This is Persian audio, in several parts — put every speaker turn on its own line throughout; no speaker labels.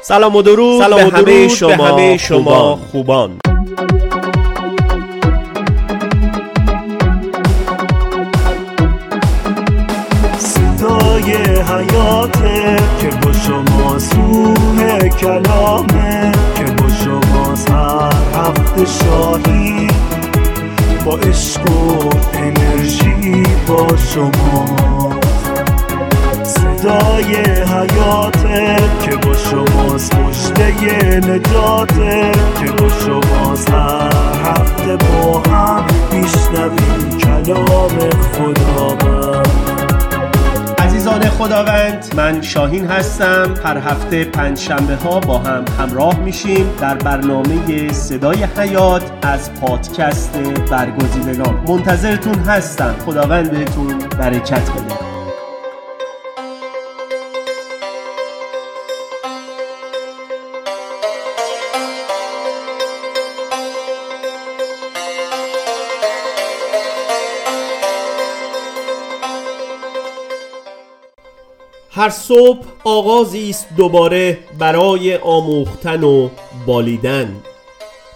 سلام و درود سلام به, همه شما, به همه شما خوبان.
صدای حیاته که با شما سوه کلامه که با شما هر هفته شاهی. با عشق و انرژی با شما. صدای حیاته که با شماست مشته نجاته که با شماست هر هفته با هم میشنویم کلام خدا
عزیزان خداوند من شاهین هستم. هر هفته پنج شنبه ها با هم همراه میشیم در برنامه صدای حیات از پادکست برگزیدگان. منتظرتون هستم. خداوند بهتون برکت بده. هر صبح آغازی است دوباره برای آموختن و بالیدن.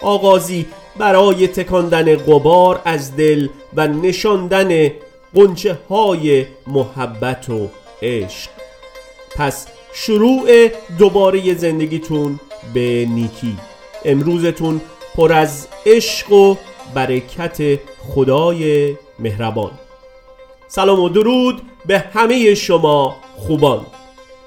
آغازی برای تکاندن قبار از دل و نشاندن قنچه های محبت و عشق. پس شروع دوباره زندگیتون به نیکی. امروزتون پر از عشق و برکت خدای مهربان. سلام و درود به همه شما خوبان.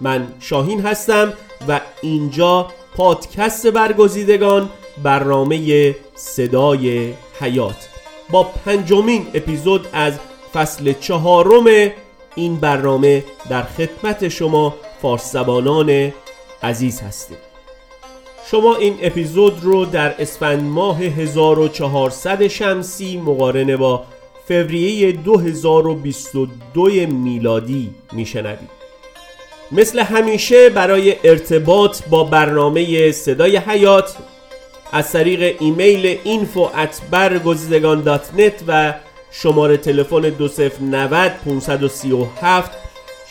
من شاهین هستم و اینجا پادکست برگزیدگان برنامه صدای حیات. با پنجمین اپیزود از فصل چهارم این برنامه در خدمت شما فارسزبانان عزیز هستیم. شما این اپیزود رو در اسفند ماه 1400 شمسی مقارنه با فوریه 2022 میلادی میشنوید مثل همیشه برای ارتباط با برنامه صدای حیات از طریق ایمیل info at و شماره تلفن 2090 537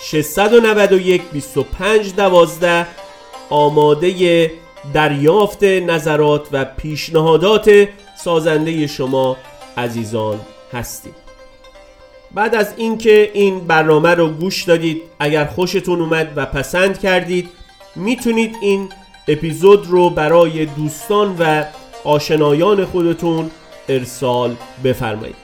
691 25 12 آماده دریافت نظرات و پیشنهادات سازنده شما عزیزان. هستیم. بعد از اینکه این برنامه رو گوش دادید اگر خوشتون اومد و پسند کردید می‌تونید این اپیزود رو برای دوستان و آشنایان خودتون ارسال بفرمایید.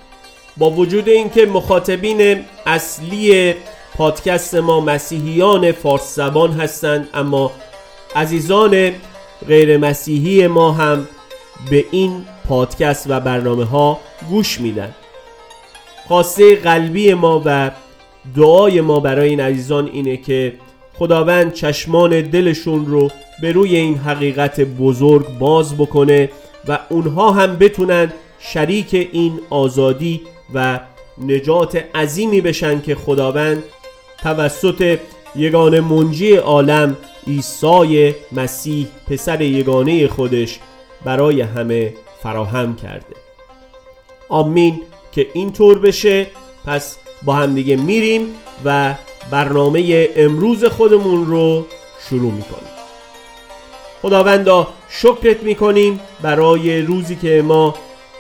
با وجود اینکه مخاطبین اصلی پادکست ما مسیحیان فارس زبان هستند اما عزیزان غیر مسیحی ما هم به این پادکست و برنامه ها گوش میدن. خواسته قلبی ما و دعای ما برای این عزیزان اینه که خداوند چشمان دلشون رو به روی این حقیقت بزرگ باز بکنه و اونها هم بتونن شریک این آزادی و نجات عظیمی بشن که خداوند توسط یگان منجی عالم عیسی مسیح پسر یگانه خودش برای همه فراهم کرده. آمین. که اینطور بشه پس با هم دیگه میریم و برنامه امروز خودمون رو شروع می‌کنیم. خداوندا شکرت می‌کنیم برای روزی که ما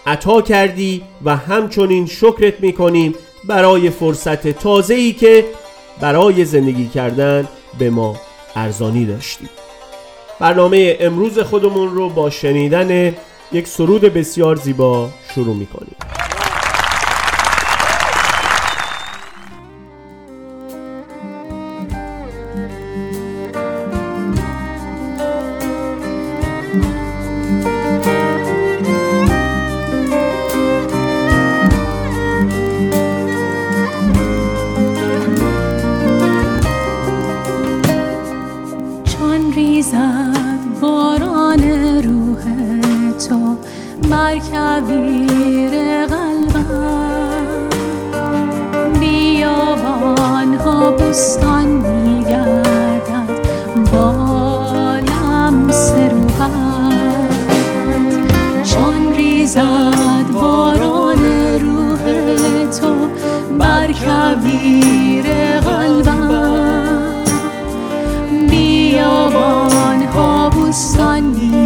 عطا کردی و همچنین شکرت می‌کنیم برای فرصت تازه ای که برای زندگی کردن به ما ارزانی داشتی. برنامه امروز خودمون رو با شنیدن یک سرود بسیار زیبا شروع می‌کنیم.
کبیر قلبم. بیابان ها بستانی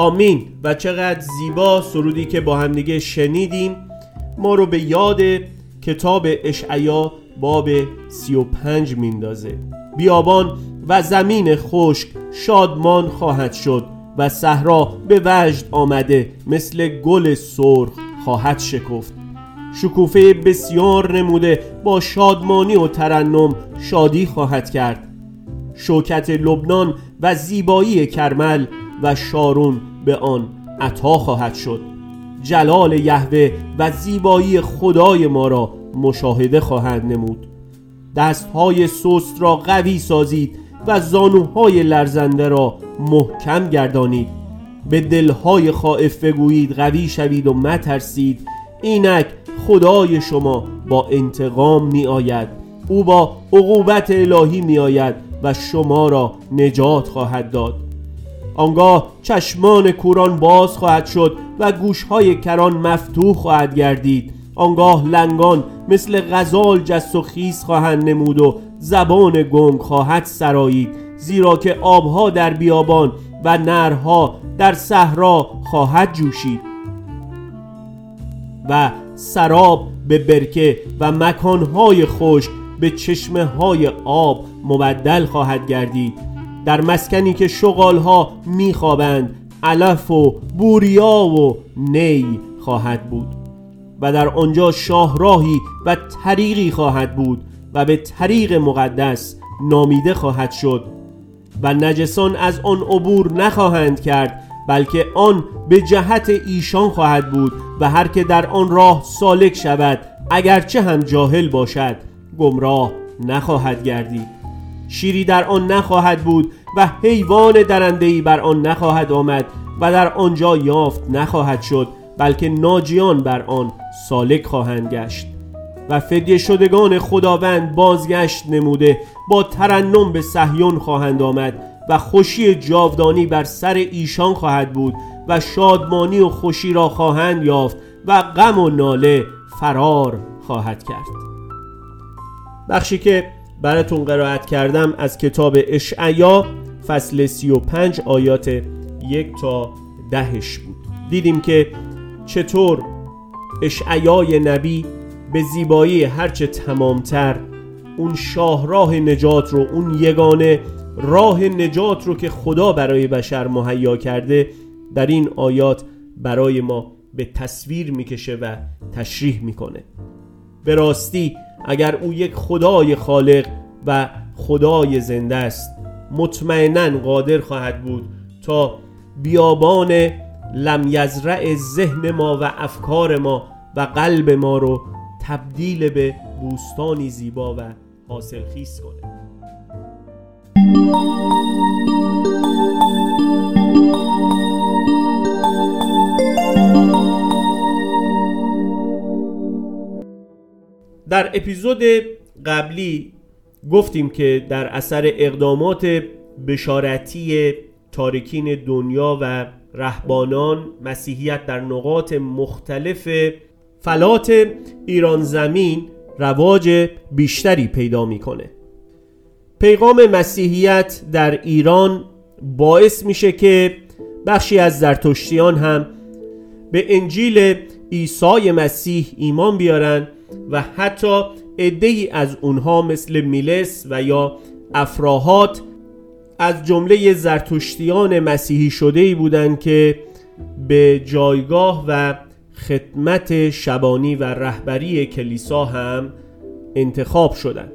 آمین. و چقدر زیبا سرودی که با همدیگه شنیدیم. ما رو به یاد کتاب اشعیا باب 35 میندازه. بیابان و زمین خشک شادمان خواهد شد و صحرا به وجد آمده مثل گل سرخ خواهد شکفت. شکوفه بسیار نموده با شادمانی و ترنم شادی خواهد کرد. شوکت لبنان و زیبایی کرمل و شارون به آن عطا خواهد شد. جلال یهوه و زیبایی خدای ما را مشاهده خواهند نمود. دستهای سست را قوی سازید و زانوهای لرزنده را محکم گردانید. به دلهای خائف بگویید قوی شوید و مترسید. اینک خدای شما با انتقام می آید او با عقوبت الهی می آید و شما را نجات خواهد داد. آنگاه چشمان کوران باز خواهد شد و گوشهای کران مفتوح خواهد گردید. آنگاه لنگان مثل غزال جست و خیز خواهند نمود و زبان گنگ خواهد سرایید زیرا که آبها در بیابان و نرها در صحرا خواهد جوشید. و سراب به برکه و مکانهای خشک به چشمه های آب مبدل خواهد گردید. در مسکنی که شغالها میخوابند علف و بوریا و نی خواهد بود و در آنجا شاهراهی و طریقی خواهد بود و به طریق مقدس نامیده خواهد شد و نجسان از آن عبور نخواهند کرد بلکه آن به جهت ایشان خواهد بود و هر که در آن راه سالک شود اگرچه هم جاهل باشد گمراه نخواهد گردید. شیری در آن نخواهد بود و حیوان درندهی بر آن نخواهد آمد و در آنجا یافت نخواهد شد بلکه ناجیان بر آن سالک خواهند گشت. و فدیه شدگان خداوند بازگشت نموده با ترنم به صهیون خواهند آمد و خوشی جاودانی بر سر ایشان خواهد بود و شادمانی و خوشی را خواهند یافت و غم و ناله فرار خواهد کرد. بخشی که براتون قرائت کردم از کتاب اشعیا فصل 35 آیات یک تا دهش بود. دیدیم که چطور اشعیای نبی به زیبایی هرچه تمامتر اون شاهراه نجات رو اون یگانه راه نجات رو که خدا برای بشر مهیا کرده در این آیات برای ما به تصویر می‌کشه و تشریح می‌کنه. به راستی اگر او یک خدای خالق و خدای زنده است مطمئنا قادر خواهد بود تا بیابان لم یزرع ذهن ما و افکار ما و قلب ما رو تبدیل به بوستانی زیبا و حاصل خیز کنه. در اپیزود قبلی گفتیم که در اثر اقدامات بشارتی تارکین دنیا و رهبانان مسیحیت در نقاط مختلف فلات ایران زمین رواج بیشتری پیدا می‌کنه. پیغام مسیحیت در ایران باعث میشه که بخشی از زرتشتیان هم به انجیل عیسی مسیح ایمان بیارن و حتی ای از اونها مثل میلس و یا افراهات از جمله زرتشتیان مسیحی شده ای بودند که به جایگاه و خدمت شبانی و رهبری کلیسا هم انتخاب شدند.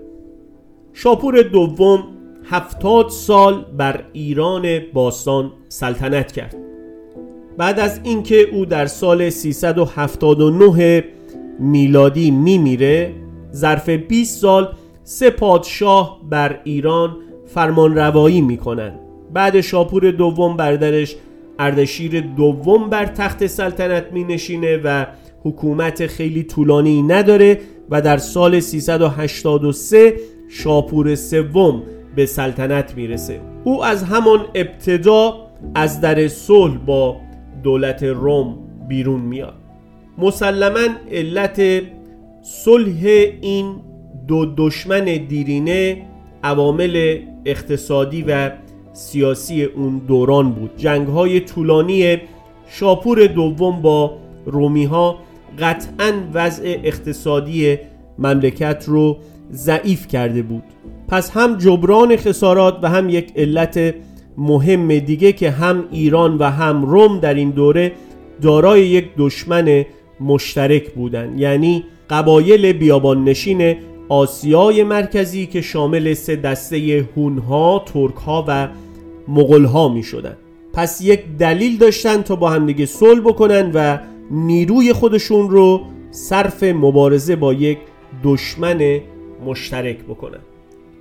شاپور دوم هفتاد سال بر ایران باستان سلطنت کرد. بعد از اینکه او در سال 379 میلادی میمیره ظرف 20 سال سه پادشاه بر ایران فرمان روایی می‌کنن بعد شاپور دوم بردرش اردشیر دوم بر تخت سلطنت می نشینه و حکومت خیلی طولانی نداره و در سال 383 شاپور سوم به سلطنت می‌رسه. او از همان ابتدا از در صلح با دولت روم بیرون میاد. مسلما علت صلح این دو دشمن دیرینه عوامل اقتصادی و سیاسی اون دوران بود. جنگ های طولانی شاپور دوم با رومی ها قطعا وضع اقتصادی مملکت رو ضعیف کرده بود. پس هم جبران خسارات و هم یک علت مهم دیگه که هم ایران و هم روم در این دوره دارای یک دشمن مشترک بودند یعنی قبایل بیابان نشین آسیای مرکزی که شامل سه دسته هونها، ترکها و مغلها می شدن. پس یک دلیل داشتن تا با همدیگه صلح بکنن و نیروی خودشون رو صرف مبارزه با یک دشمن مشترک بکنن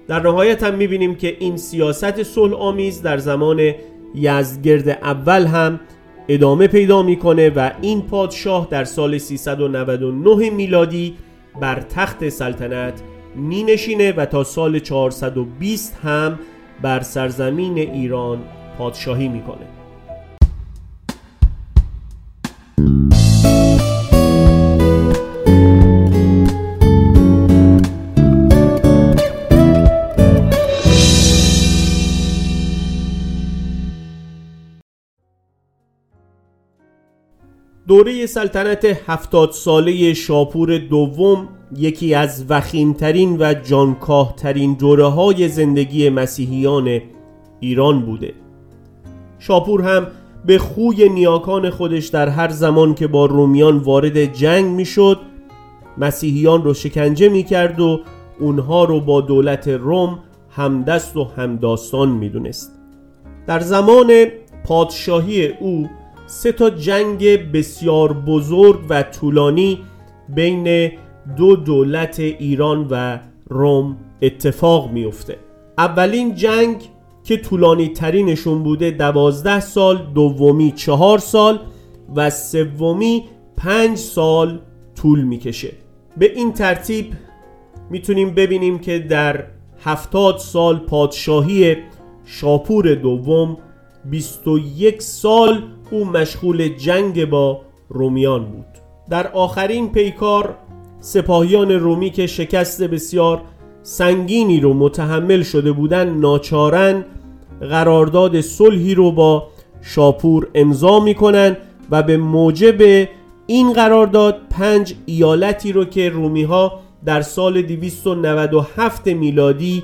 در نهایت هم می‌بینیم که این سیاست صلح آمیز در زمان یزدگرد اول هم ادامه پیدا می‌کنه و این پادشاه در سال 399 میلادی بر تخت سلطنت می نشینه و تا سال 420 هم بر سرزمین ایران پادشاهی می‌کنه. دوره سلطنت هفتاد ساله شاپور دوم یکی از وخیمترین و جانکاهترین دوره های زندگی مسیحیان ایران بوده. شاپور هم به خوی نیاکان خودش در هر زمان که با رومیان وارد جنگ می‌شد مسیحیان رو شکنجه می‌کرد و اونها رو با دولت روم همدست و همداستان می‌دونست. در زمان پادشاهی او سه تا جنگ بسیار بزرگ و طولانی بین دو دولت ایران و روم اتفاق میفته اولین جنگ که طولانی ترینشون بوده دوازده سال دومی چهار سال و سومی پنج سال طول می‌کشه. به این ترتیب می‌تونیم ببینیم که در هفتاد سال پادشاهی شاپور دوم 21 سال او مشغول جنگ با رومیان بود. در آخرین پیکار سپاهیان رومی که شکست بسیار سنگینی رو متحمل شده بودند ناچارن قرارداد صلحی رو با شاپور امضا می‌کنن و به موجب این قرارداد پنج ایالتی رو که رومی ها در سال 297 میلادی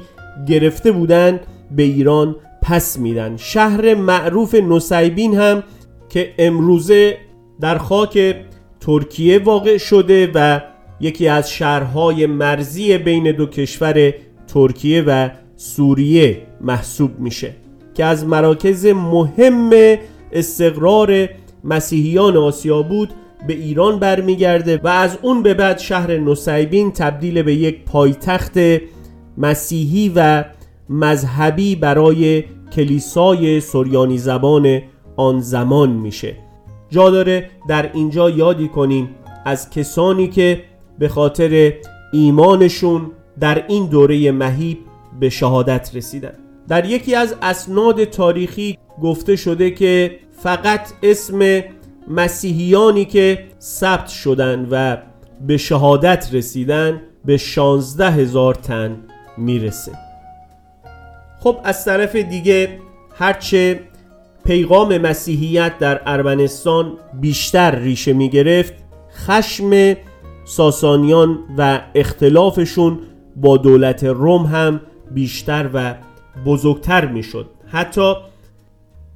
گرفته بودند به ایران پس میدن. شهر معروف نسیبین هم که امروزه در خاک ترکیه واقع شده و یکی از شهرهای مرزی بین دو کشور ترکیه و سوریه محسوب میشه که از مراکز مهم استقرار مسیحیان آسیا بود به ایران برمیگرده و از اون به بعد شهر نسیبین تبدیل به یک پایتخت مسیحی و مذهبی برای کلیسای سوریانی زبان آن زمان میشه. جا داره در اینجا یادی کنیم از کسانی که به خاطر ایمانشون در این دوره مهیب به شهادت رسیدن. در یکی از اسناد تاریخی گفته شده که فقط اسم مسیحیانی که ثبت شدن و به شهادت رسیدن به 16 هزار تن می‌رسه. خب از طرف دیگه هرچه پیغام مسیحیت در ارمنستان بیشتر ریشه می گرفت. خشم ساسانیان و اختلافشون با دولت روم هم بیشتر و بزرگتر می شد. حتی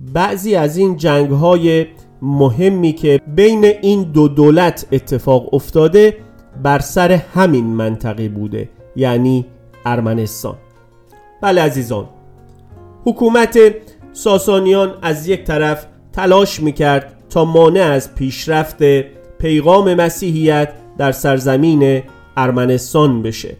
بعضی از این جنگ های مهمی که بین این دو دولت اتفاق افتاده بر سر همین منطقه بوده
یعنی ارمنستان. بله عزیزان حکومت ساسانیان از یک طرف تلاش می‌کرد تا مانع از پیشرفت پیغام مسیحیت در سرزمین ارمنستان بشه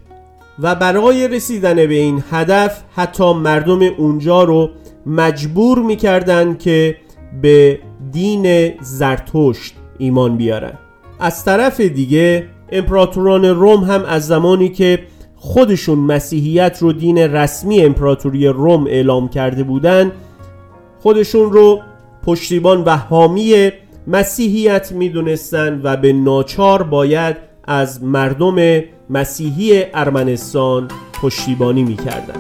و برای رسیدن به این هدف حتی مردم اونجا رو مجبور می‌کردن که به دین زرتشت ایمان بیارن. از طرف دیگه امپراتوران روم هم از زمانی که خودشون مسیحیت رو دین رسمی امپراتوری روم اعلام کرده بودن خودشون رو پشتیبان و حامی مسیحیت می‌دونستن و به ناچار باید از مردم مسیحی ارمنستان پشتیبانی می‌کردن.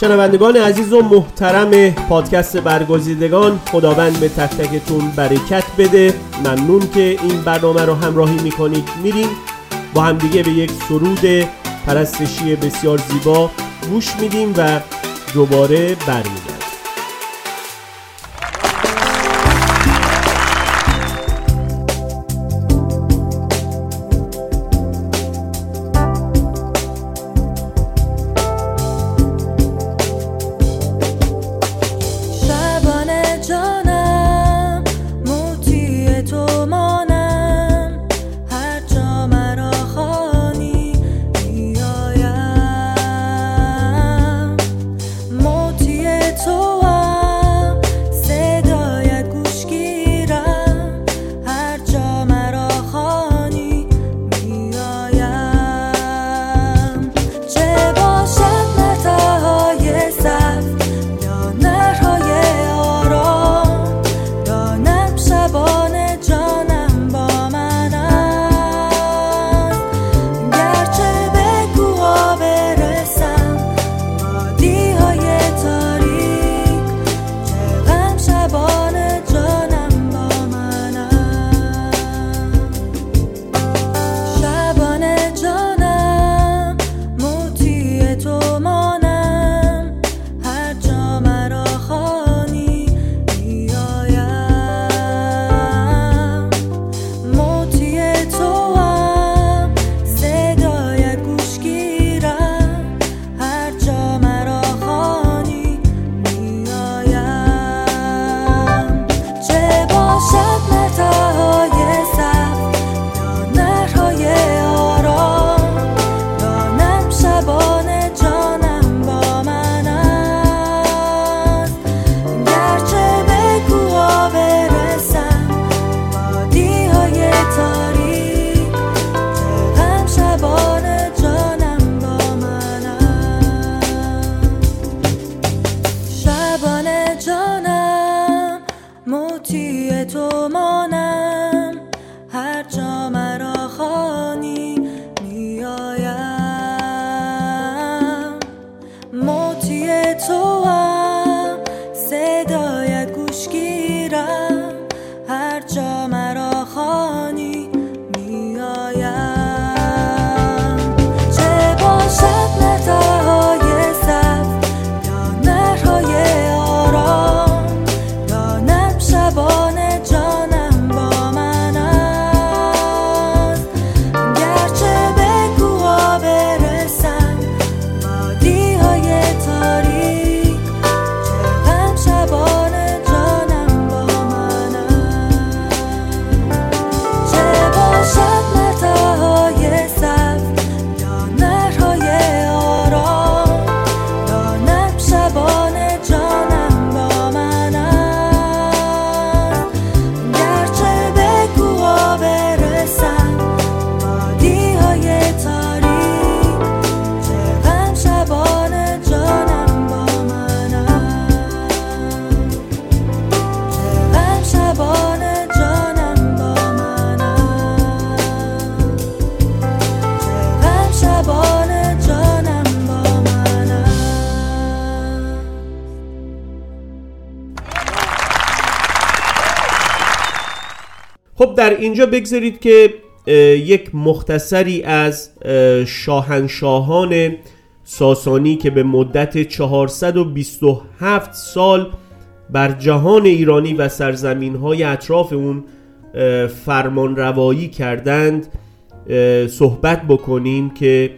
شنوندگان عزیز و محترم پادکست برگزیدگان خداوند به تک تکتون برکت بده. ممنون که این برنامه رو همراهی می‌کنید. میریم با همدیگه به یک سرود پرستشی بسیار زیبا گوش میدیم و دوباره برمیگردیم خب در اینجا بگذارید که یک مختصری از شاهنشاهان ساسانی که به مدت 427 سال بر جهان ایرانی و سرزمین های اطراف اون فرمان روایی کردند صحبت بکنیم که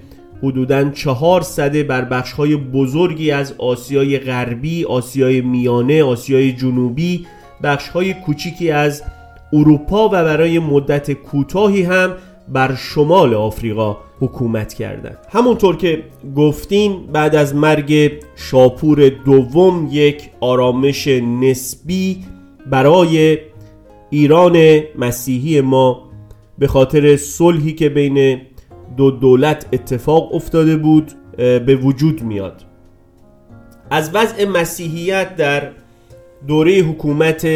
حدوداً چهار صده بر بخشهای بزرگی از آسیای غربی، آسیای میانه، آسیای جنوبی بخشهای کوچیکی از اروپا و برای مدت کوتاهی هم بر شمال آفریقا حکومت کردند. همونطور که گفتیم بعد از مرگ شاپور دوم یک آرامش نسبی برای ایران مسیحی ما به خاطر صلحی که بین دو دولت اتفاق افتاده بود به وجود میاد. از وضع مسیحیت در دوره حکومت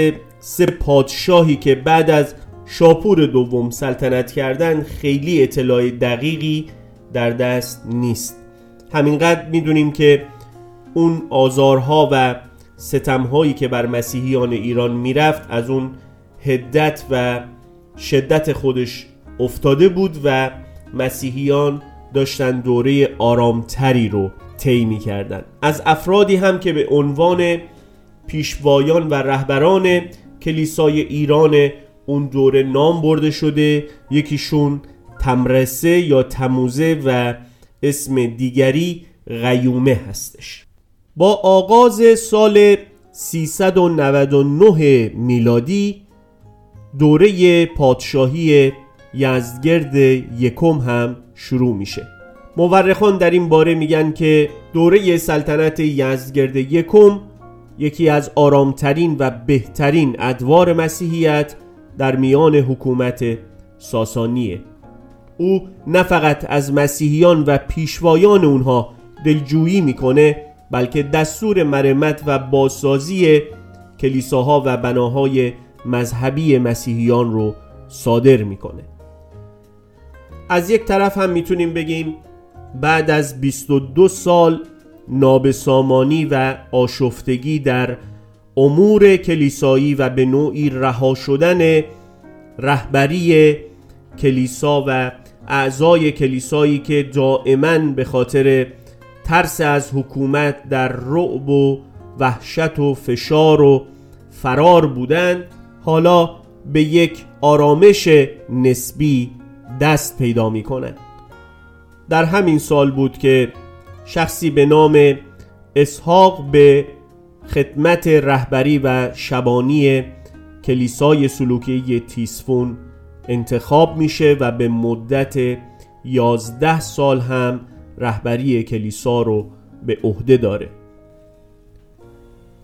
سه پادشاهی که بعد از شاپور دوم سلطنت کردن خیلی اطلاع دقیقی در دست نیست. همینقدر می‌دونیم که اون آزارها و ستمهایی که بر مسیحیان ایران می‌رفت از اون هدت و شدت خودش افتاده بود و مسیحیان داشتن دوره آرامتری رو طی کردن از افرادی هم که به عنوان پیشوایان و رهبران کلیسای ایران اون دوره نام برده شده. یکیشون تمرسه یا تموزه و اسم دیگری غیومه هستش. با آغاز سال 399 میلادی دوره پادشاهی یزدگرد یکم هم شروع میشه. مورخان در این باره میگن که دوره سلطنت یزدگرد یکم یکی از آرامترین و بهترین ادوار مسیحیت در میان حکومت ساسانیه. او نه فقط از مسیحیان و پیشوایان اونها دلجویی می‌کنه بلکه دستور مرمت و بازسازی کلیساها و بناهای مذهبی مسیحیان رو صادر می‌کنه. از یک طرف هم می‌تونیم بگیم بعد از 22 سال نابسامانی و آشفتگی در امور کلیسایی و به نوعی رها شدن رهبری کلیسا و اعضای کلیسایی که دائما به خاطر ترس از حکومت در رعب و وحشت و فشار و فرار بودند حالا به یک آرامش نسبی دست پیدا می کنند در همین سال بود که شخصی به نام اسحاق به خدمت رهبری و شبانی کلیسای سلوکی تیسفون انتخاب میشه و به مدت 11 سال هم رهبری کلیسا رو به عهده داره.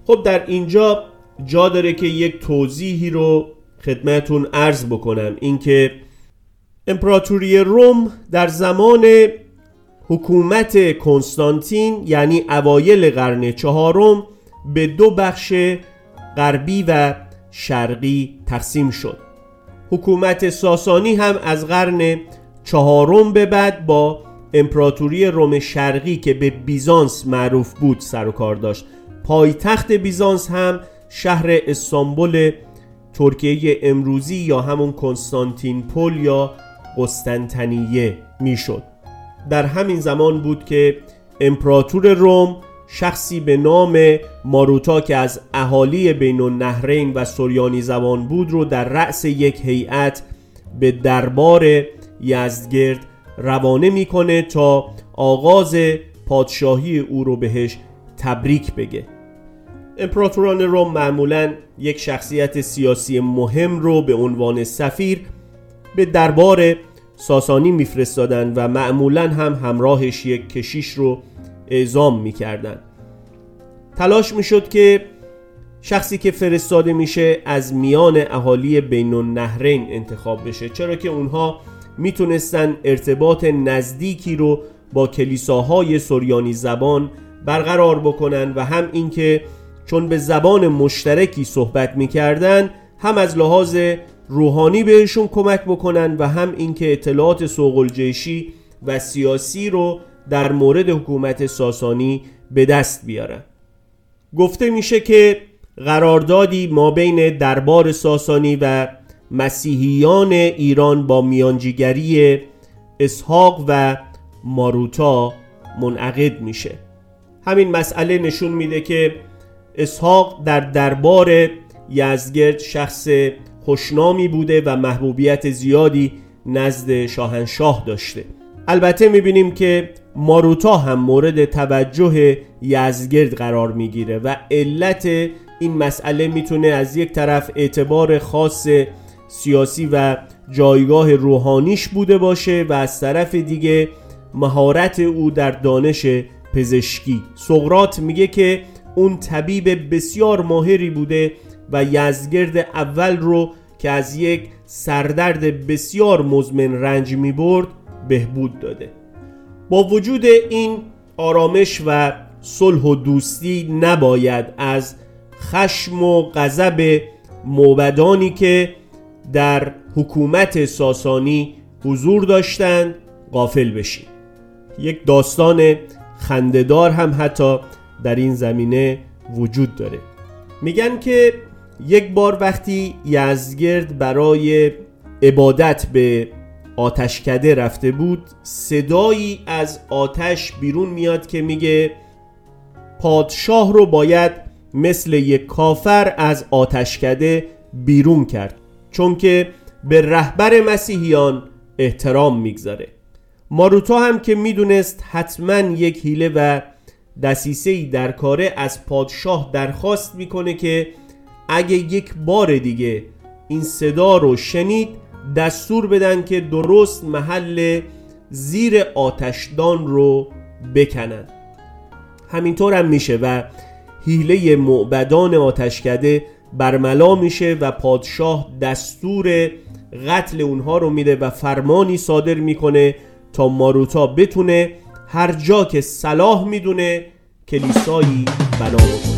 خب در اینجا جا داره که یک توضیحی رو خدمتون عرض بکنم اینکه امپراتوری روم در زمان حکومت کنستانتین یعنی اوایل قرن چهارم به دو بخش غربی و شرقی تقسیم شد. حکومت ساسانی هم از قرن چهارم به بعد با امپراتوری روم شرقی که به بیزانس معروف بود سر و کار داشت. پایتخت بیزانس هم شهر استانبول ترکیه امروزی یا همون کنستانتین پل یا قسطنطنیه می‌شد. در همین زمان بود که امپراتور روم شخصی به نام ماروتا که از اهالی بین النهرین و سوریانی زبان بود رو در رأس یک هیئت به دربار یزدگرد روانه می‌کنه تا آغاز پادشاهی او رو بهش تبریک بگه. امپراتوران روم معمولا یک شخصیت سیاسی مهم رو به عنوان سفیر به دربار ساسانی میفرستادند و معمولا هم همراهش یک کشیش رو اعزام می‌کردند. تلاش می‌شد که شخصی که فرستاده میشه از میان اهالی بین النهرین انتخاب بشه چرا که اونها می‌تونستن ارتباط نزدیکی رو با کلیساهای سوریانی زبان برقرار بکنن و هم اینکه چون به زبان مشترکی صحبت می‌کردن هم از لحاظ روحانی بهشون کمک بکنن و هم اینکه اطلاعات سوق و سیاسی رو در مورد حکومت ساسانی به دست بیارن. گفته میشه که قراردادی ما بین دربار ساسانی و مسیحیان ایران با میانجیگری اسحاق و ماروتا منعقد میشه. همین مسئله نشون میده که اسحاق در دربار یزگرد شخص خوشنامی بوده و محبوبیت زیادی نزد شاهنشاه داشته. البته می‌بینیم که
ماروتا هم مورد توجه یزگرد قرار می‌گیره و علت این مسئله می‌تونه از یک طرف اعتبار خاص سیاسی و جایگاه روحانیش بوده باشه و از طرف دیگه مهارت او در دانش پزشکی. سقرات میگه که اون طبیب بسیار ماهری بوده و یزگرد اول رو که از یک سردرد بسیار مزمن رنج می برد بهبود داده. با وجود این آرامش و صلح و دوستی نباید از خشم و غضب موبدانی که در حکومت ساسانی حضور داشتند غافل بشیم یک داستان خندهدار هم حتی در این زمینه وجود داره. میگن که یک بار وقتی یزگرد برای عبادت به آتشکده رفته بود صدایی از آتش بیرون میاد که میگه پادشاه رو باید مثل یک کافر از آتشکده بیرون کرد چون که به رهبر مسیحیان احترام می‌گذاره. ماروتا هم که می‌دونست حتما یک هیله و دسیسه در کاره از پادشاه درخواست می‌کنه که اگه یک بار دیگه این صدا رو شنید دستور بدن که درست محل زیر آتشدان رو بکنن. همینطور هم میشه و هیله معبدان آتشکده برملا میشه و پادشاه دستور قتل اونها رو میده و فرمانی صادر می‌کنه تا ماروتا بتونه هر جا که صلاح می‌دونه کلیسایی بنا بکنه.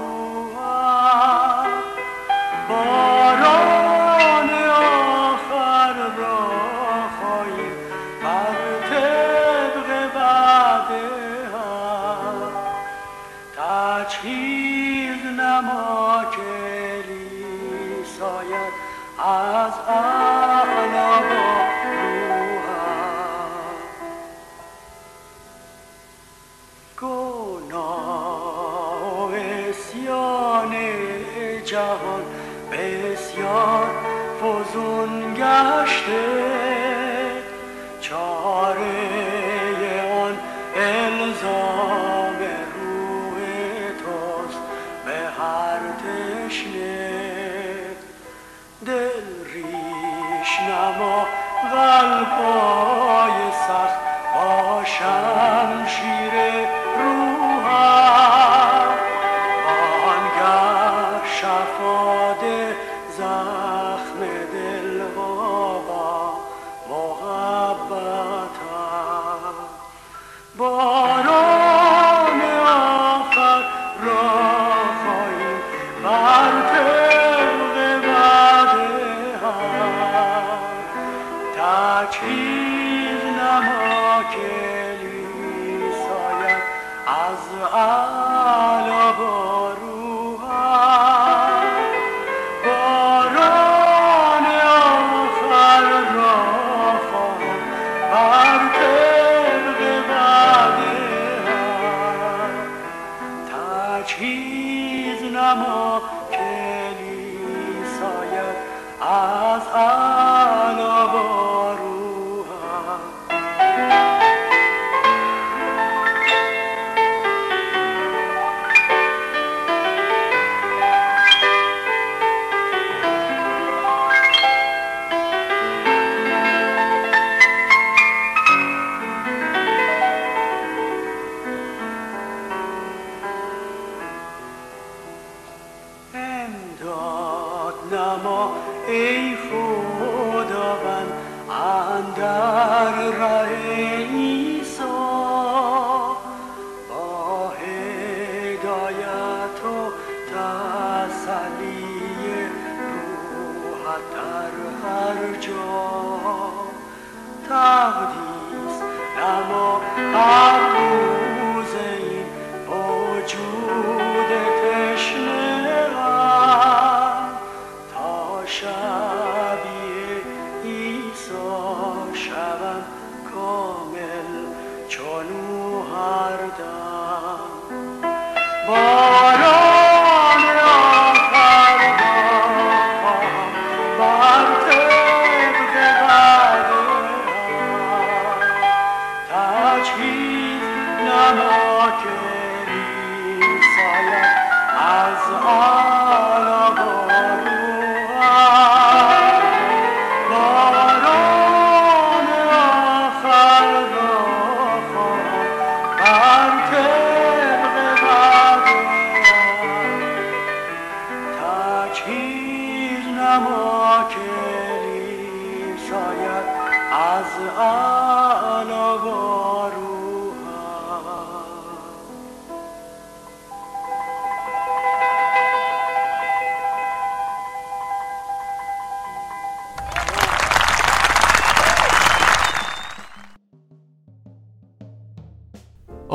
是爱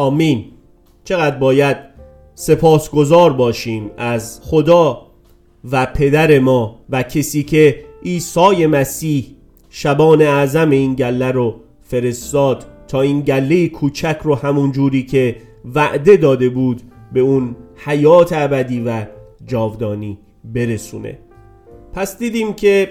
آمین. چقدر باید سپاسگزار باشیم از خدا و پدر ما و کسی که عیسی مسیح شبان اعظم این گله رو فرستاد تا این گله کوچک رو همون جوری که وعده داده بود به اون حیات ابدی و جاودانی برسونه. پس دیدیم که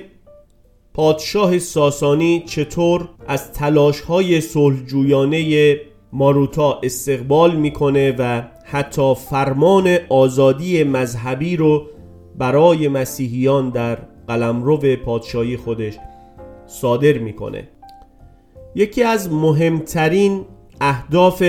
پادشاه ساسانی چطور از تلاش های صلحجویانه ماروتا استقبال می‌کنه و حتی فرمان آزادی مذهبی رو برای مسیحیان در قلمرو پادشاهی خودش صادر می‌کنه. یکی از مهمترین اهداف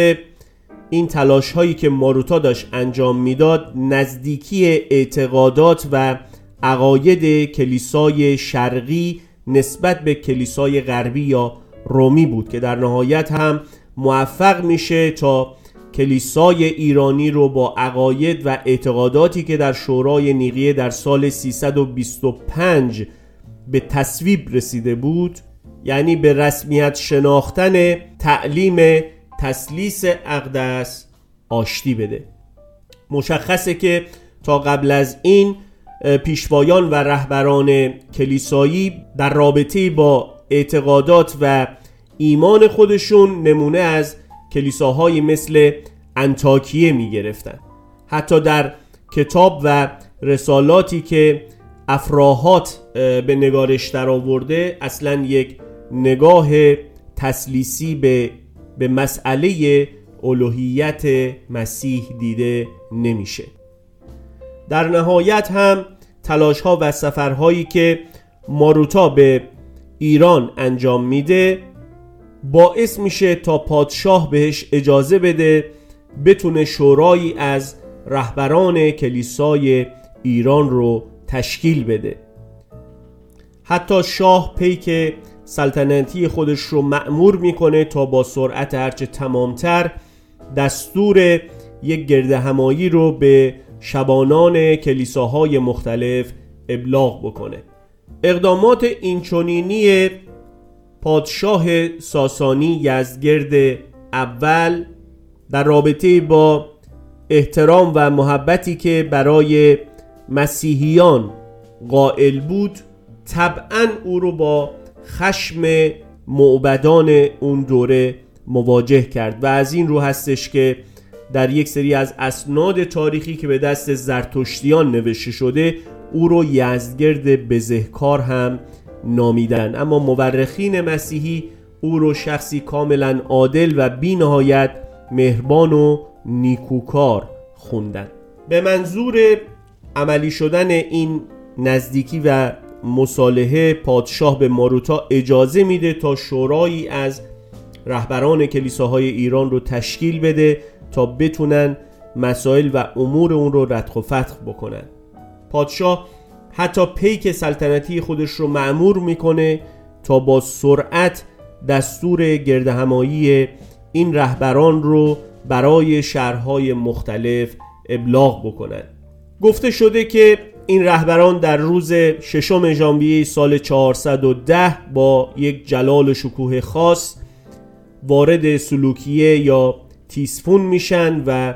این تلاش هایی که ماروتا داشت انجام می‌داد نزدیکی اعتقادات و عقاید کلیسای شرقی نسبت به کلیسای غربی یا رومی بود که در نهایت هم موفق میشه تا کلیسای ایرانی رو با عقاید و اعتقاداتی که در شورای نیقیه در سال 325 به تصویب رسیده بود یعنی به رسمیت شناختن تعلیم تسلیس اقدس آشتی بده. مشخصه که تا قبل از این پیشوایان و رهبران کلیسایی در رابطه با اعتقادات و ایمان خودشون نمونه از کلیساهایی مثل انتاکیه می گرفتن حتی در کتاب و رسالاتی که افراحات به نگارش در آورده اصلا یک نگاه تسلیسی به, به مسئله الوهیت مسیح دیده نمیشه. در نهایت هم تلاش ها و سفرهایی که ماروتا به ایران انجام میده باعث میشه تا پادشاه بهش اجازه بده بتونه شورایی از رهبران کلیسای ایران رو تشکیل بده. حتی شاه پیک سلطنتی خودش رو معمور می‌کنه تا با سرعت هرچه تمامتر دستور یک گرد همایی رو به شبانان کلیساهای مختلف ابلاغ بکنه. اقدامات اینچنینی پادشاه ساسانی یزدگرد اول در رابطه با احترام و محبتی که برای مسیحیان قائل بود طبعا او رو با خشم معبدان اون دوره مواجه کرد و از این رو هستش که در یک سری از اسناد تاریخی که به دست زرتشتیان نوشته شده او رو یزدگرد بزهکار هم نامیدن. اما مورخین مسیحی او رو شخصی کاملا عادل و بی نهایت مهربان و نیکوکار خوندن. به منظور عملی شدن این نزدیکی و مصالحه پادشاه به ماروتا اجازه میده تا شورایی از رهبران کلیساهای ایران رو تشکیل بده تا بتونن مسائل و امور اون رو ردخ و فتح بکنن. پادشاه حتی پیک سلطنتی خودش رو معمور می‌کنه تا با سرعت دستور گردهمایی این رهبران رو برای شهرهای مختلف ابلاغ بکنن. گفته شده که این رهبران در روز ششم ژانویه سال 410 با یک جلال و شکوه خاص وارد سلوکیه یا تیسفون میشن و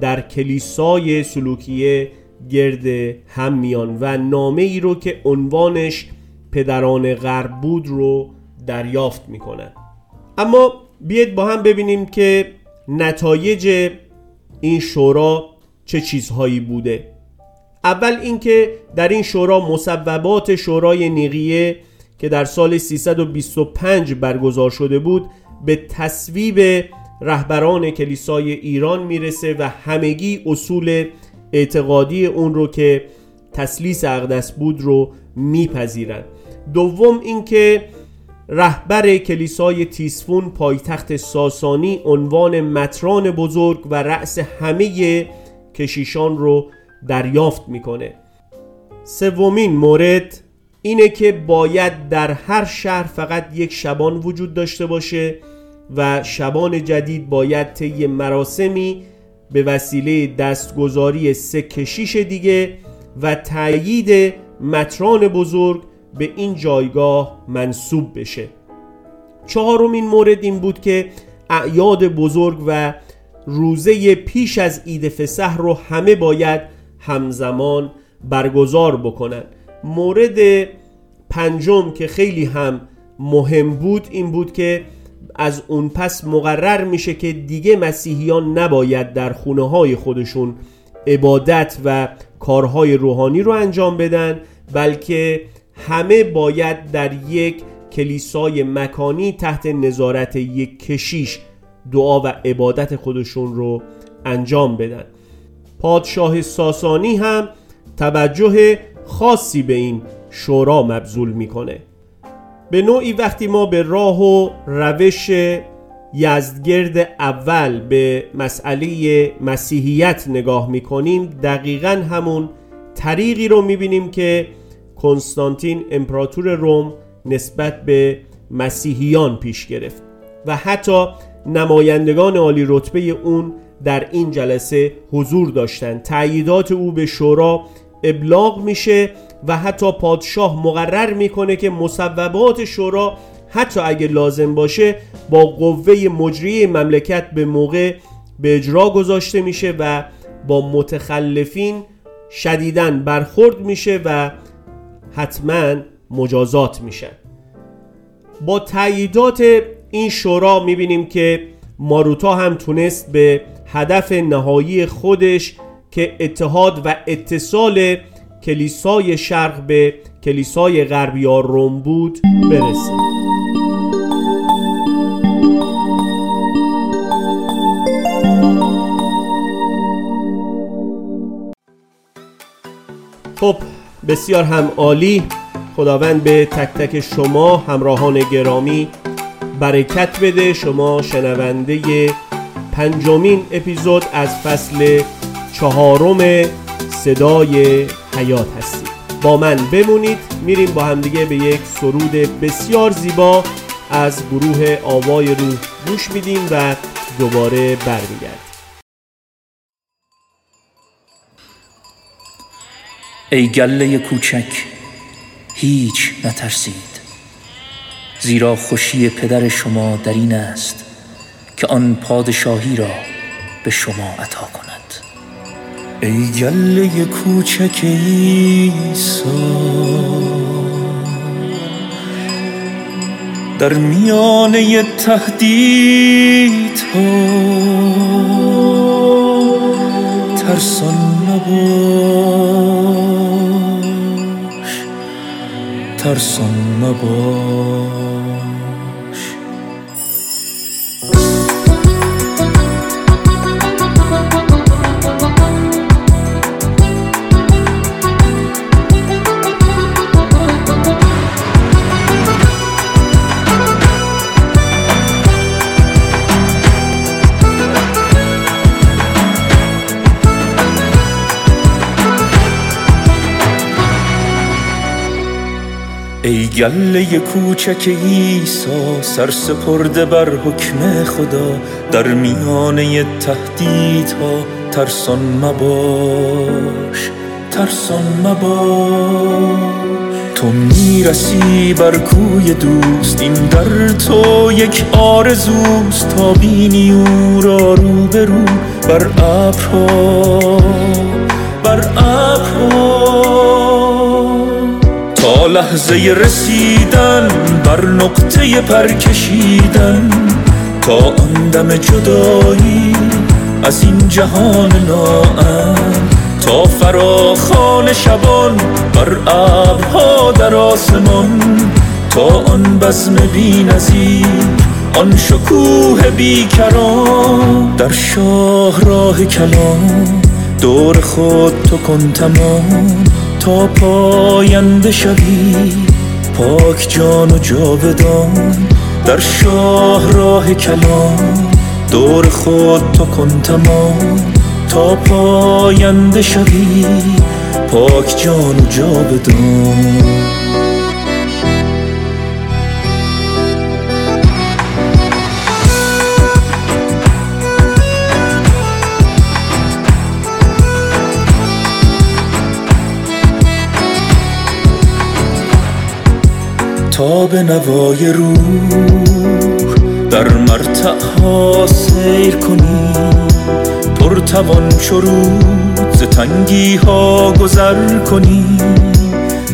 در کلیسای سلوکیه گرد هم میان و نامه ای رو که عنوانش پدران غرب بود رو دریافت می‌کنن. اما بیاید با هم ببینیم که نتایج این شورا چه چیزهایی بوده. اول اینکه در این شورا مصوبات شورای نیقیه که در سال 325 برگزار شده بود به تصویب رهبران کلیسای ایران می‌رسه و همگی اصول اعتقادی اون رو که تسلیس اقدس بود رو میپذیرند دوم اینکه رهبر کلیسای تیسفون پایتخت ساسانی عنوان متران بزرگ و رأس همه کشیشان رو دریافت می‌کنه. سومین مورد اینه که باید در هر شهر فقط یک شبان وجود داشته باشه و شبان جدید باید طی مراسمی به وسیله دستگذاری سه کشیش دیگه و تأیید متران بزرگ به این جایگاه منصوب بشه. چهارمین مورد این بود که اعیاد بزرگ و روزه پیش از عید فسح رو همه باید همزمان برگزار بکنن. مورد پنجم که خیلی هم مهم بود این بود که از اون پس مقرر میشه که دیگه مسیحیان نباید در خونه های خودشون عبادت و کارهای روحانی رو انجام بدن بلکه همه باید در یک کلیسای مکانی تحت نظارت یک کشیش دعا و عبادت خودشون رو انجام بدن. پادشاه ساسانی هم توجه خاصی به این شورا مبذول می‌کنه. به نوعی وقتی ما به راه و روش یزدگرد اول به مسئله مسیحیت نگاه می‌کنیم دقیقا همون طریقی رو می‌بینیم که کنستانتین امپراتور روم نسبت به مسیحیان پیش گرفت و حتی نمایندگان عالی رتبه اون در این جلسه حضور داشتند تأییدات او به شورا ابلاغ میشه و حتی پادشاه مقرر می‌کنه که مصوبات شورا حتی اگه لازم باشه با قوه مجری مملکت به موقع به اجرا گذاشته میشه و با متخلفین شدیدن برخورد میشه و حتما مجازات میشه. با تاییدات این شورا می‌بینیم که ماروتا هم تونست به هدف نهایی خودش که اتحاد و اتصال کلیسای شرق به کلیسای غربی روم بود برسه. خب بسیار هم عالی. خداوند به تک تک شما همراهان گرامی برکت بده. شما شنونده پنجمین اپیزود از فصل چهارم صدای حیات هستید با من بمونید میریم با همدیگه به یک سرود بسیار زیبا از گروه آوای روح گوش میدیم و دوباره برمیگرد
ای گله کوچک هیچ نترسید. زیرا خوشی پدر شما در این است که آن پادشاهی را به شما عطا کند. ای گله کوچک ایسا در میانه تهدید ها ترسان نباش ترسان مباش. ای گله کوچک ایسا سر سپرده بر حکم خدا در میانه تهدیدها ترسان مباش ترسان مباش. تو می‌رسی بر کوی دوست این در تو یک آرزوست. تا بینی او را رو به رو بر ابرها بر ابرها. لحظه رسیدن بر نقطه پر کشیدن تا آن دم جدایی از این جهان ناام تا فراخان شبان بر ابرها در آسمان. تا آن بزم بی نظیر آن شکوه بیکران در شاه راه کلام دور خود تو کن تمام. تا پاینده شوی پاک جان و جاودان در شاه راه کلام دور خود تو کن تمام. تا پاینده شوی پاک جان و جاودان. تا به نوای روح. در مرتعها سیر کنی. پرتوان چرود ز تنگی ها گذر کنی.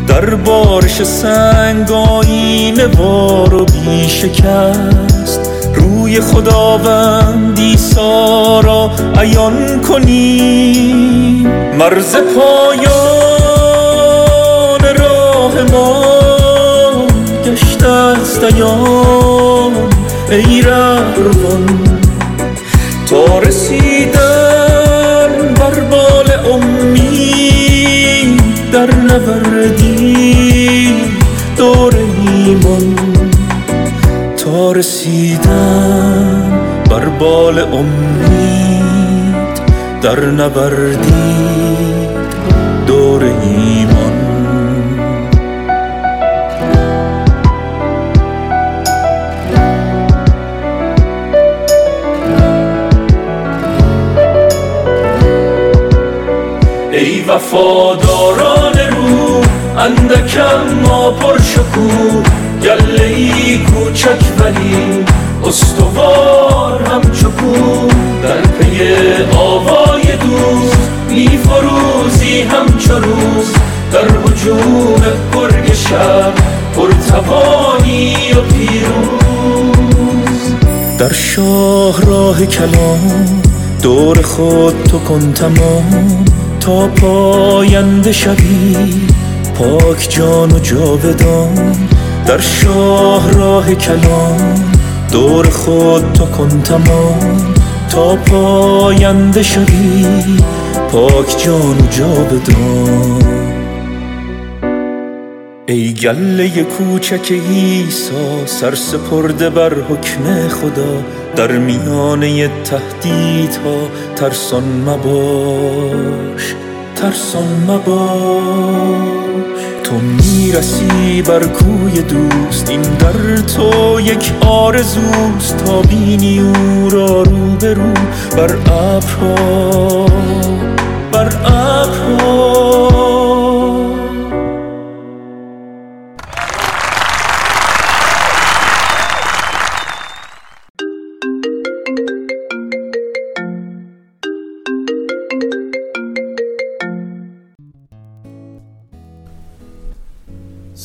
در بارش سنگ آینه وار و بی شکست روی خداوندی سارا عیان کنی. مرز پایان ایام ای رهروان تا رسیدن بر بال امید در نوردی دور ایمان تا رسیدن بر بال امید در نوردی دور ایمان وفاداران رو اندکم ما پرشکو گله ای کوچک ولی استوار هم چکو. در پی آوای دوست می فروزی همچو روز. در حجوم گرگ شب پرتوانی و پیروز. در شاه راه کلام دور خود تو کن تمام. تا پاینده شوی پاک جان و جاودان در شاه راه کلام دور خود تو کن تمام تا پاینده شوی پاک جان و جاودان. ای گله کوچک ایسا سر سپرده بر حکم خدا در میانه تهدیدها ترسان مباش ترسان مباش. تو می‌رسی بر کوی دوست این در تو یک آرزوست. تا بینی او را رو به رو بر ابرها بر ابرها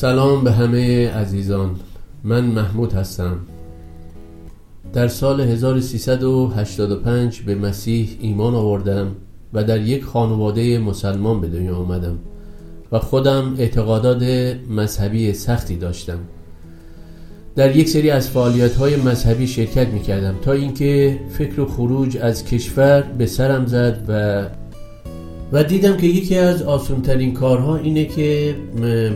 سلام به همه عزیزان. من محمود هستم. در سال 1385 به مسیح ایمان آوردم و در یک خانواده مسلمان به دنیا آمدم
و خودم اعتقادات مذهبی سختی داشتم. در یک سری از فعالیت های مذهبی شرکت می کردم تا اینکه فکر خروج از کشور به سرم زد و و دیدم که یکی از آسونترین کارها اینه که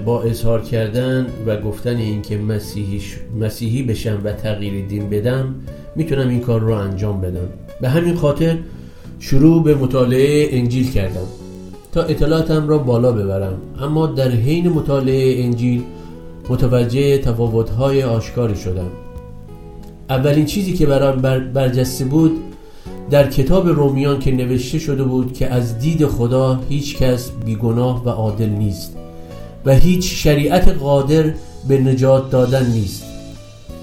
با اظهار کردن و گفتن اینکه مسیحی, مسیحی بشم و تغییر دین بدم می‌تونم این کار رو انجام بدم. به همین خاطر شروع به مطالعه انجیل کردم. تا اطلاعاتم را بالا ببرم. اما در حین مطالعه انجیل متوجه تفاوت‌های آشکاری شدم. اولین چیزی که برام برجسته بود در کتاب رومیان که نوشته شده بود که از دید خدا هیچ کس بیگناه و عادل نیست و هیچ شریعت قادر به نجات دادن نیست.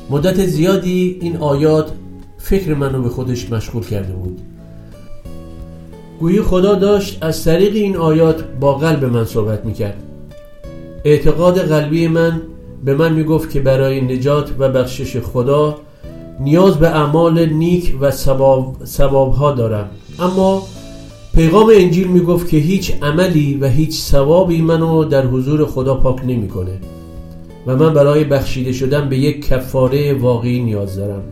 مدت زیادی این آیات فکر منو به خودش مشغول کرده بود. گویی خدا داشت از طریق این آیات با قلب من صحبت می‌کرد. اعتقاد قلبی من به من می‌گفت که برای نجات و بخشش خدا نیاز به اعمال نیک و سباب, ها دارم. اما پیغام انجیل می‌گفت که هیچ عملی و هیچ ثوابی منو در حضور خدا پاک نمی‌کنه و من برای بخشیده شدن به یک کفاره واقعی نیاز دارم.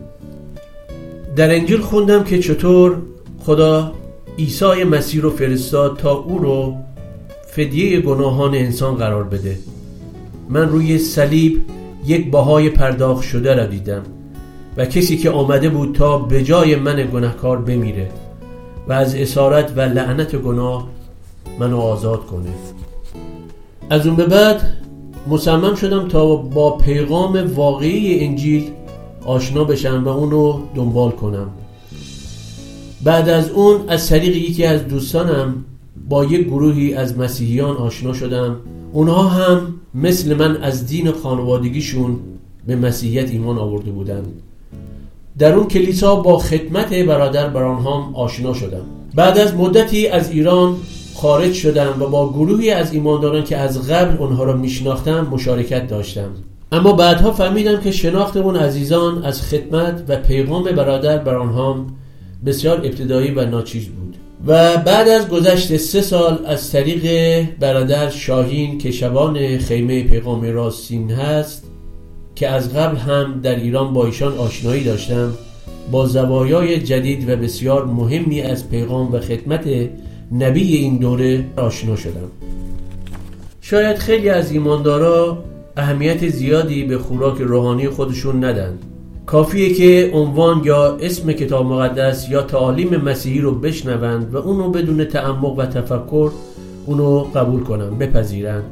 در انجیل خوندم که چطور خدا عیسی مسیح رو فرستاد تا او رو فدیه گناهان انسان قرار بده. من روی صلیب یک باهای پرداخت شده را دیدم. و کسی که آمده بود تا به جای من گناهکار بمیره و از اسارت و لعنت گناه منو آزاد کنه. از اون به بعد مصمم شدم تا با پیغام واقعی انجیل آشنا بشم و اونو دنبال کنم. بعد از اون از طریق یکی از دوستانم با یک گروهی از مسیحیان آشنا شدم. اونها هم مثل من از دین خانوادگیشون به مسیحیت ایمان آورده بودند. در اون کلیسا با خدمت برادر برانهام آشنا شدم. بعد از مدتی از ایران خارج شدم و با گروهی از ایمانداران که از قبل اونها را میشناختم مشارکت داشتم. اما بعدها فهمیدم که شناخت اون عزیزان از خدمت و پیغام برادر برانهام بسیار ابتدایی و ناچیز بود. و بعد از گذشت سه سال از طریق برادر شاهین که شبان خیمه پیغام راستین هست که از قبل هم در ایران با ایشان آشنایی داشتم با زوایای جدید و بسیار مهمی از پیغام و خدمت نبی این دوره آشنا شدم. شاید خیلی از ایماندارا اهمیت زیادی به خوراک روحانی خودشون ندن. کافیه که عنوان یا اسم کتاب مقدس یا تعالیم مسیحی رو بشنوند و اونو بدون تعمق و تفکر اونو قبول کنن بپذیرند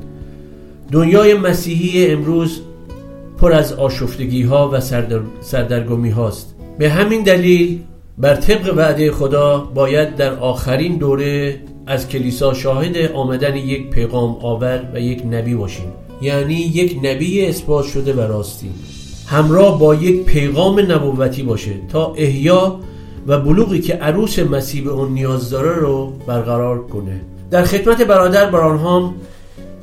دنیای مسیحی امروز پر از آشفتگی ها و سردر... سردرگمی هاست به همین دلیل بر طبق وعده خدا باید در آخرین دوره از کلیسا شاهد آمدن یک پیغام آور و یک نبی باشیم. یعنی یک نبی اثبات شده و راستی. همراه با یک پیغام نبوتی باشه تا احیا و بلوغی که عروس مسیح به اون نیاز داره رو برقرار کنه. در خدمت برادر برانهام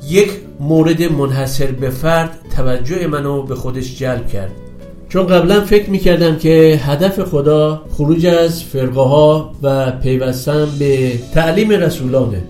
یک مورد منحصر به فرد توجه منو به خودش جلب کرد. چون قبلا فکر می‌کردم که هدف خدا خروج از فرقه ها و پیوستن به تعلیم رسولانه.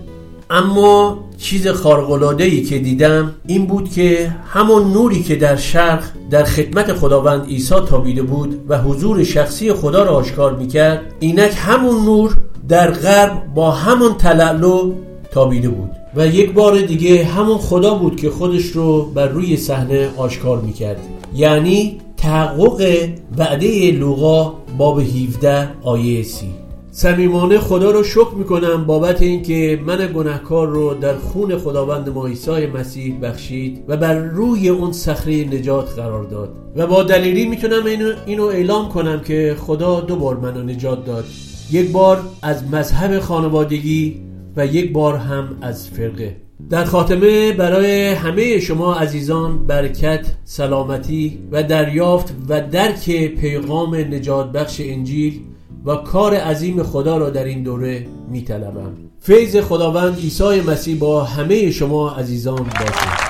اما چیز خارقلاده ای که دیدم این بود که همون نوری که در شرق در خدمت خداوند عیسی تابیده بود و حضور شخصی خدا را آشکار می‌کرد اینک همون نور در غرب با همون تلالو تابیده بود. و یک بار دیگه همون خدا بود که خودش رو بر روی صحنه آشکار می‌کرد. یعنی تحقق وعده لوقا باب 17 آیه سی. صمیمانه خدا رو شکر می‌کنم بابت اینکه من گناهکار رو در خون خداوند ما عیسی مسیح بخشید و بر روی اون صخره نجات قرار داد. و با دلیلی می‌تونم اینو, اینو اعلام کنم که خدا دو بار منو نجات داد. یک بار از مذهب خانوادگی و یک بار هم از فرقه در خاتمه برای همه شما عزیزان برکت، سلامتی و دریافت و درک پیغام نجات بخش انجیل و کار عظیم خدا را در این دوره می طلبم. فیض خداوند عیسی مسیح با همه شما عزیزان باشد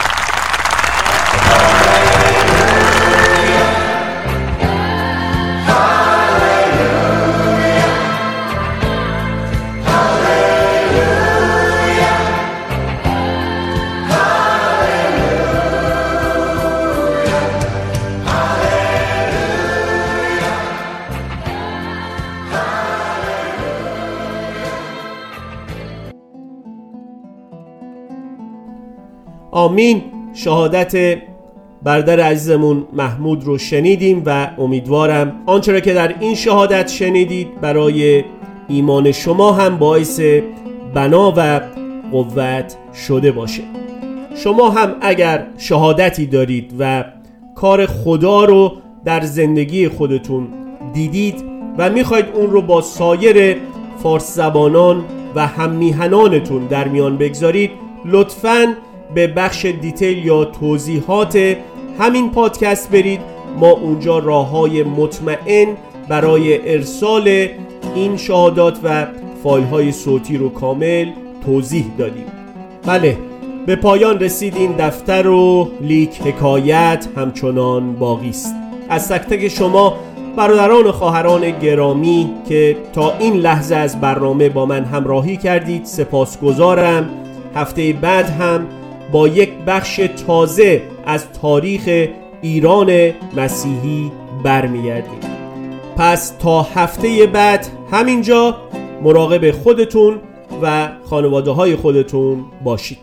آمین. شهادت برادر عزیزمون محمود رو شنیدیم و امیدوارم آنچه را که در این شهادت شنیدید برای ایمان شما هم باعث بنا و قوت شده باشه. شما هم اگر شهادتی دارید و کار خدا رو در زندگی خودتون دیدید و می‌خواید اون رو با سایر فارس زبانان و هم میهنانتون در میان بگذارید لطفاً به بخش detail یا توضیحات همین پادکست برید. ما اونجا راه های مطمئن برای ارسال این شهادات و فایل های صوتی رو کامل توضیح دادیم. بله به پایان رسید این دفتر و لیک حکایت همچنان باقی است. از تک تک شما برادران و خواهران گرامی که تا این لحظه از برنامه با من همراهی کردید سپاسگزارم. هفته بعد هم با یک بخش تازه از تاریخ ایران مسیحی برمیگردیم. پس تا هفته بعد همینجا مراقب خودتون و خانواده های خودتون باشید.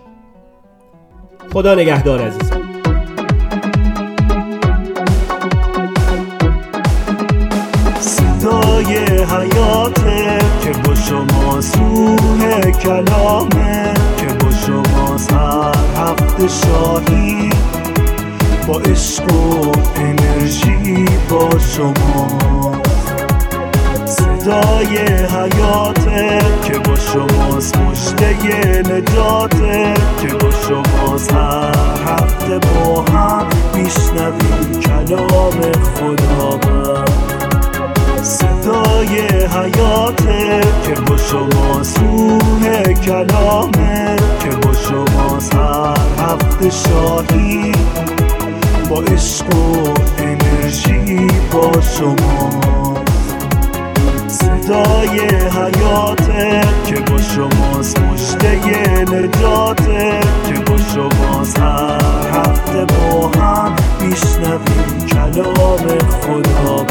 خدا نگهدار عزیزان.
صدای حیاته که با شما سوه کلامه. که با شما هر هفته شاهی با عشق و انرژی با شما. صدای حیاته که با شماست مشته نجاته که با شماست. هر هفته با هم میشنویم کلام خدا صدای حیاته که با شماست روح کلامه که با شماست هر هفته شاهی. با عشق و انرژی با شماست صدای حیاته که با شماست مشته نجاته که با شماست هر هفته با هم میشنویم کلام خدا